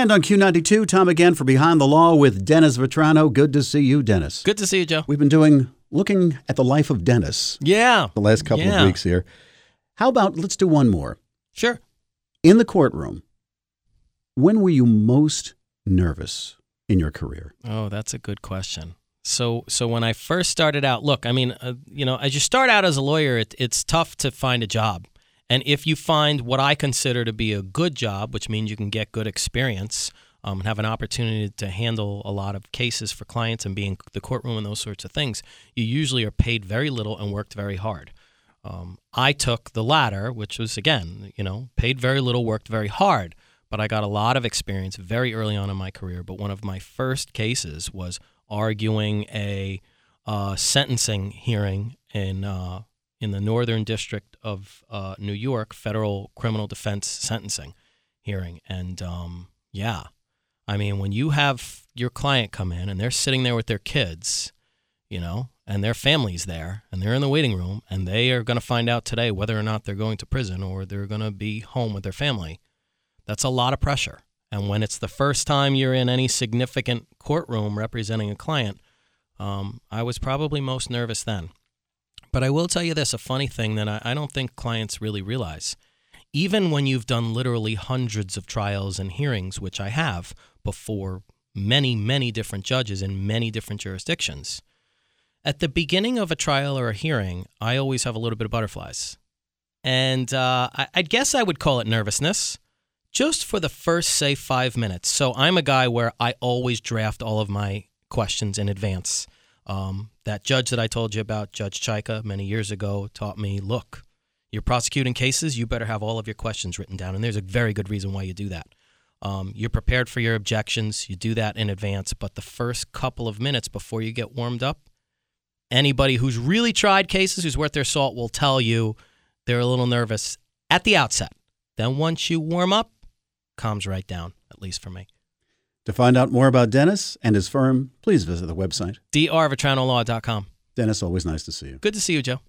And on Q92, Tom again for Behind the Law with Dennis Vetrano. Good to see you, Dennis. Good to see you, Joe. We've been doing looking at the life of Dennis Yeah. the last couple Yeah. of weeks here. How about let's do one more. Sure. In the courtroom, when were you most nervous in your career? Oh, that's a good question. So, so when I first started out, look, I mean, uh, you know, as you start out as a lawyer, it, it's tough to find a job. And if you find what I consider to be a good job, which means you can get good experience um, and have an opportunity to handle a lot of cases for clients and be in the courtroom and those sorts of things, you usually are paid very little and worked very hard. Um, I took the latter, which was again, you know, paid very little, worked very hard, but I got a lot of experience very early on in my career. But one of my first cases was arguing a uh, sentencing hearing in uh, in the Northern District of uh, New York, federal criminal defense sentencing hearing, and um, yeah, I mean, when you have your client come in and they're sitting there with their kids, you know, and their family's there and they're in the waiting room and they are going to find out today whether or not they're going to prison or they're going to be home with their family. That's a lot of pressure. And when it's the first time you're in any significant courtroom representing a client, um, I was probably most nervous then. But I will tell you this a funny thing that I, I don't think clients really realize. Even when you've done literally hundreds of trials and hearings, which I have before many, many different judges in many different jurisdictions, at the beginning of a trial or a hearing, I always have a little bit of butterflies. And uh, I, I guess I would call it nervousness just for the first, say, five minutes. So I'm a guy where I always draft all of my questions in advance. Um, that judge that I told you about, Judge Chaika, many years ago, taught me look, you're prosecuting cases, you better have all of your questions written down. And there's a very good reason why you do that. Um, you're prepared for your objections, you do that in advance. But the first couple of minutes before you get warmed up, anybody who's really tried cases, who's worth their salt, will tell you they're a little nervous at the outset. Then once you warm up, calms right down, at least for me. To find out more about Dennis and his firm, please visit the website. drvetranolaw.com. Dennis, always nice to see you. Good to see you, Joe.